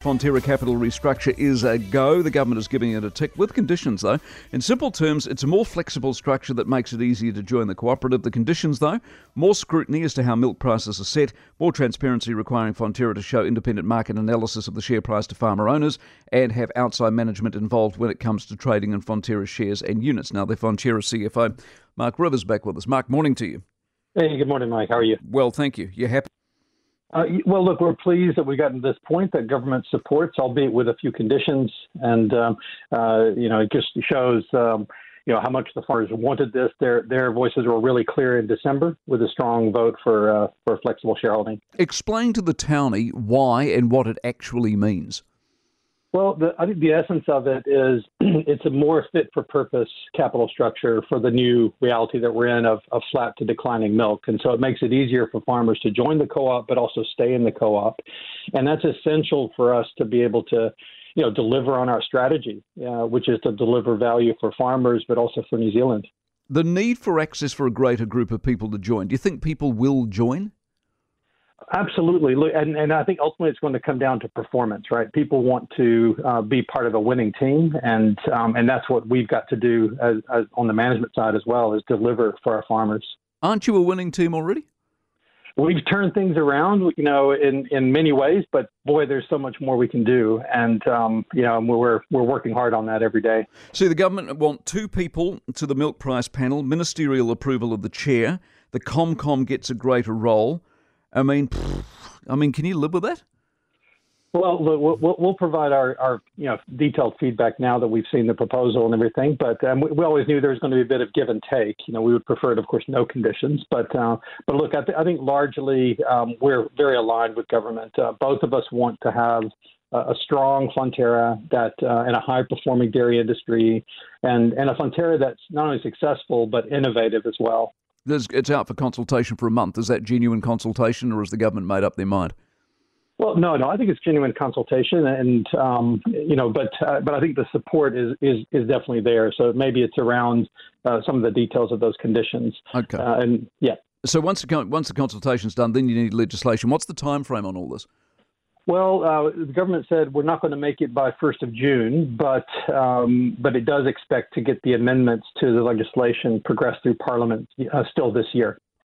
Fonterra Capital restructure is a go. The government is giving it a tick with conditions, though. In simple terms, it's a more flexible structure that makes it easier to join the cooperative. The conditions, though, more scrutiny as to how milk prices are set, more transparency requiring Fonterra to show independent market analysis of the share price to farmer owners, and have outside management involved when it comes to trading in Fonterra shares and units. Now, the Fonterra CFO, Marc Rivers, back with us. Marc, morning to you. Hey, good morning, Mike. How are you? Well, thank you. You happy? Uh, well, look, we're pleased that we got to this point that government supports, albeit with a few conditions, and um, uh, you know, it just shows. Um, you know how much the farmers wanted this. Their their voices were really clear in December with a strong vote for uh, for flexible shareholding. Explain to the townie why and what it actually means. Well, the, I think the essence of it is it's a more fit for purpose capital structure for the new reality that we're in of, of flat to declining milk. And so it makes it easier for farmers to join the co op, but also stay in the co op. And that's essential for us to be able to you know, deliver on our strategy, uh, which is to deliver value for farmers, but also for New Zealand. The need for access for a greater group of people to join. Do you think people will join? Absolutely, and and I think ultimately it's going to come down to performance, right? People want to uh, be part of a winning team, and um, and that's what we've got to do as, as on the management side as well, is deliver for our farmers. Aren't you a winning team already? We've turned things around, you know, in, in many ways, but boy, there's so much more we can do, and um, you know, we're we're working hard on that every day. See, the government want two people to the milk price panel, ministerial approval of the chair. The ComCom gets a greater role. I mean, I mean, can you live with that? Well, we'll, we'll provide our, our, you know detailed feedback now that we've seen the proposal and everything. But um, we, we, always knew there was going to be a bit of give and take. You know, we would prefer it, of course, no conditions. But uh, but look, I, th- I think largely um, we're very aligned with government. Uh, both of us want to have a strong Fonterra that uh, and a high performing dairy industry, and and a Fonterra that's not only successful but innovative as well. There's, it's out for consultation for a month. Is that genuine consultation, or has the government made up their mind? Well, no, no. I think it's genuine consultation, and um, you know, but uh, but I think the support is is is definitely there. So maybe it's around uh, some of the details of those conditions. Okay. Uh, and yeah. So once the once the consultation's done, then you need legislation. What's the time frame on all this? Well, uh, the government said we're not going to make it by 1st of June, but um, but it does expect to get the amendments to the legislation progressed through Parliament uh, still this year.